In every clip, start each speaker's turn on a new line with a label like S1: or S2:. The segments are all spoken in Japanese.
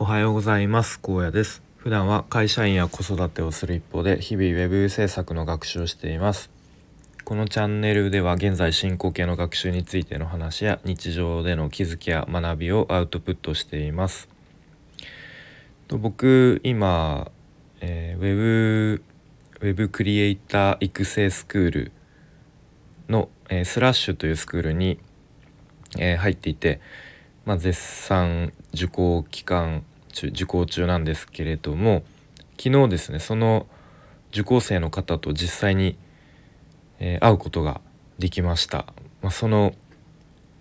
S1: おはようございます。高野です。普段は会社員や子育てをする一方で日々ウェブ制作の学習をしています。このチャンネルでは現在進行形の学習についての話や日常での気づきや学びをアウトプットしています。と僕今、えー、ウェブウェブクリエイター育成スクールの、えー、スラッシュというスクールに、えー、入っていてまあ、絶賛受講期間中受講中なんですけれども昨日ですねその受講生の方と実際に、えー、会うことができました、まあ、その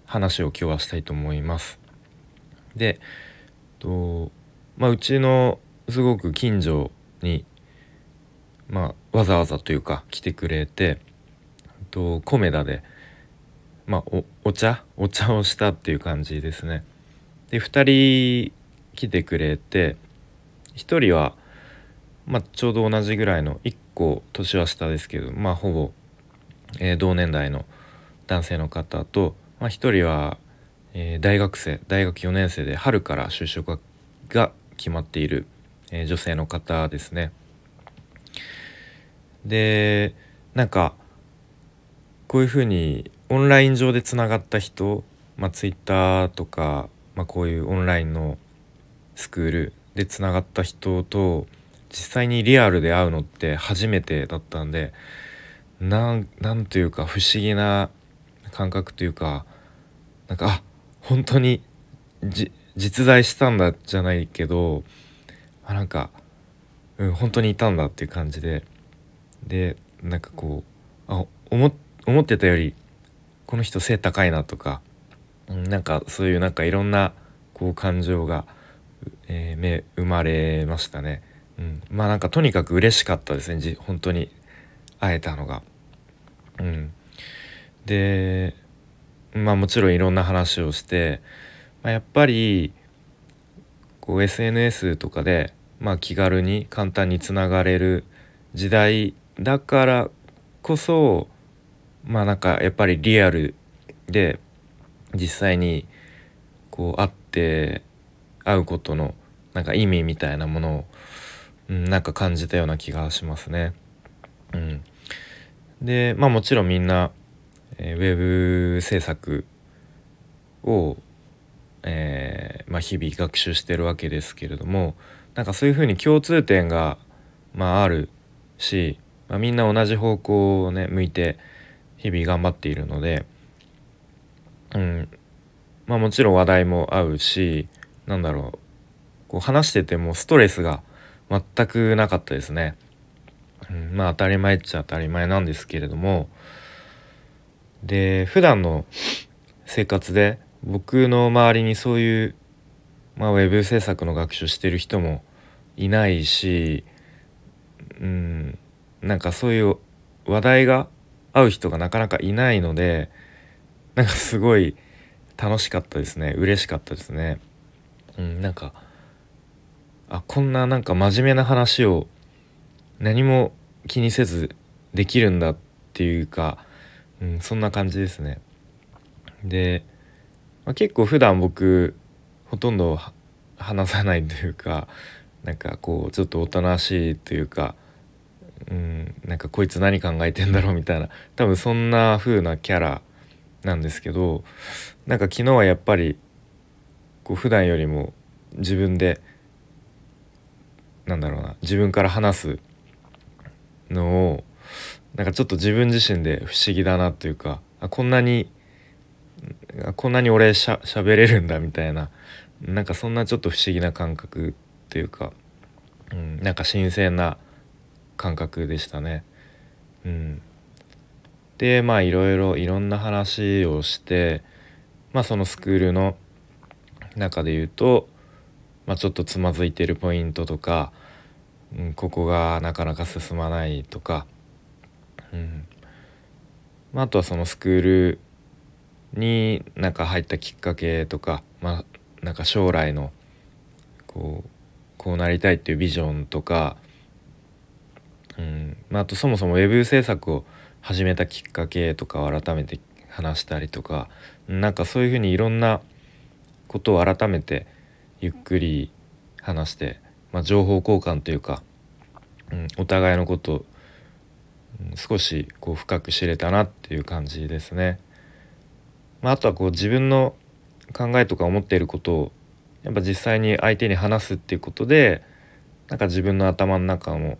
S1: 話を今日はしたいと思います。でと、まあ、うちのすごく近所に、まあ、わざわざというか来てくれてとコメダでまあ、おお茶？お茶をしたっていう感じですね。で2人来てくれて1人は、まあ、ちょうど同じぐらいの1個年は下ですけどまあほぼ、えー、同年代の男性の方と、まあ、1人は、えー、大学生大学4年生で春から就職が決まっている、えー、女性の方ですね。でなんかこういうふうにオンライン上でつながった人、まあ、Twitter とか、まあ、こういうオンラインのスクールでつながった人と実際にリアルで会うのって初めてだったんでなんなんというか不思議な感覚というかなんかあ本当に実在したんだじゃないけどあなんか、うん、本当にいたんだっていう感じで。でなんかこうあ思思ってたよりこの人背高いなとか、なんかそういうなんかいろんなこう感情が、えー、生まれましたね。うん、まあなんかとにかく嬉しかったですね本当に会えたのが。うん、でまあもちろんいろんな話をして、まあ、やっぱりこう SNS とかで、まあ、気軽に簡単につながれる時代だからこそまあなんかやっぱりリアルで実際にこう会って会うことのなんか意味みたいなものを、うん、なんか感じたような気がしますね。うん、でまあもちろんみんな、えー、ウェブ制作を、えーまあ、日々学習してるわけですけれどもなんかそういうふうに共通点が、まあ、あるし、まあ、みんな同じ方向をね向いて日々頑張っているので、うん。まあ、もちろん話題も合うしなんだろう。こう話しててもストレスが全くなかったですね。うん、まあ当たり前っちゃ当たり前なんですけれども。で普段の生活で僕の周りにそういう、まあ、ウェブ制作の学習してる人もいないし、うん、なんかそういう話題が会う人がなかなかいないのでなんかすごい楽しかったですね嬉しかったですね。うん、なんかあこんななんか真面目な話を何も気にせずできるんだっていうか、うん、そんな感じですね。で、まあ、結構普段僕ほとんど話さないというかなんかこうちょっとおとなしいというかうん、なんかこいつ何考えてんだろうみたいな。多分そんな風なキャラなんですけどなんか昨日はやっぱりこう普段よりも自分でなんだろうな自分から話すのをなんかちょっと自分自身で不思議だなというかあこんなにこんなに俺しゃ喋れるんだみたいななんかそんなちょっと不思議な感覚っていうか、うん、なんか新鮮な感覚でしたね。うん、でまあいろいろいろんな話をしてまあそのスクールの中で言うと、まあ、ちょっとつまずいてるポイントとか、うん、ここがなかなか進まないとか、うんまあ、あとはそのスクールになんか入ったきっかけとか、まあ、なんか将来のこうこうなりたいっていうビジョンとかうんまあ、あとそもそもウェブ制作を始めたきっかけとかを改めて話したりとかなんかそういうふうにいろんなことを改めてゆっくり話して、まあ、情報交換というか、うん、お互いのことを、少しこう深く知れたなっていう感じですね。まあ、あとはこう自分の考えとか思っていることをやっぱ実際に相手に話すっていうことでなんか自分の頭の中も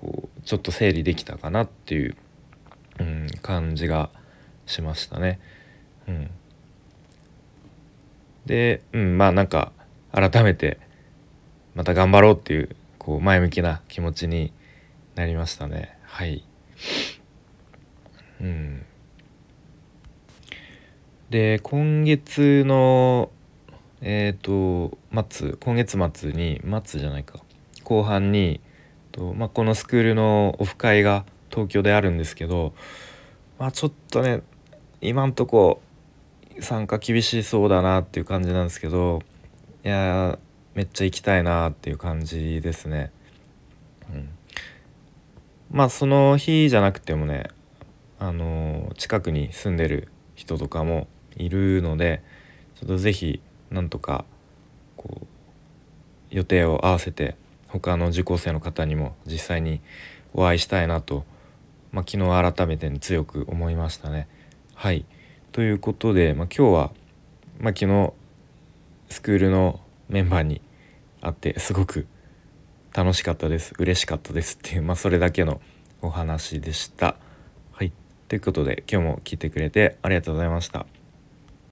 S1: こうちょっと整理できたかなっていう、うん、感じがしましたね。うん、で、うん、まあなんか改めてまた頑張ろうっていうこう前向きな気持ちになりましたね。はい、うん、で今月のえっ、ー、と末今月末に末じゃないか後半にと、まあ、このスクールのオフ会が東京であるんですけど、まあ、ちょっとね今んとこ参加厳しそうだなっていう感じなんですけどいやめっちゃ行きたいなっていう感じですね。うん、まあその日じゃなくてもねあの近くに住んでる人とかもいるのでちょっと是非なんとかこう予定を合わせて他の受講生の方にも実際にお会いしたいなと、まあ、昨日改めて強く思いましたね。はいということで、まあ、今日は、まあ、昨日スクールのメンバーに会ってすごく楽しかったです嬉しかったですっていう、まあ、それだけのお話でした。はいということで今日も聞いてくれてありがとうございました。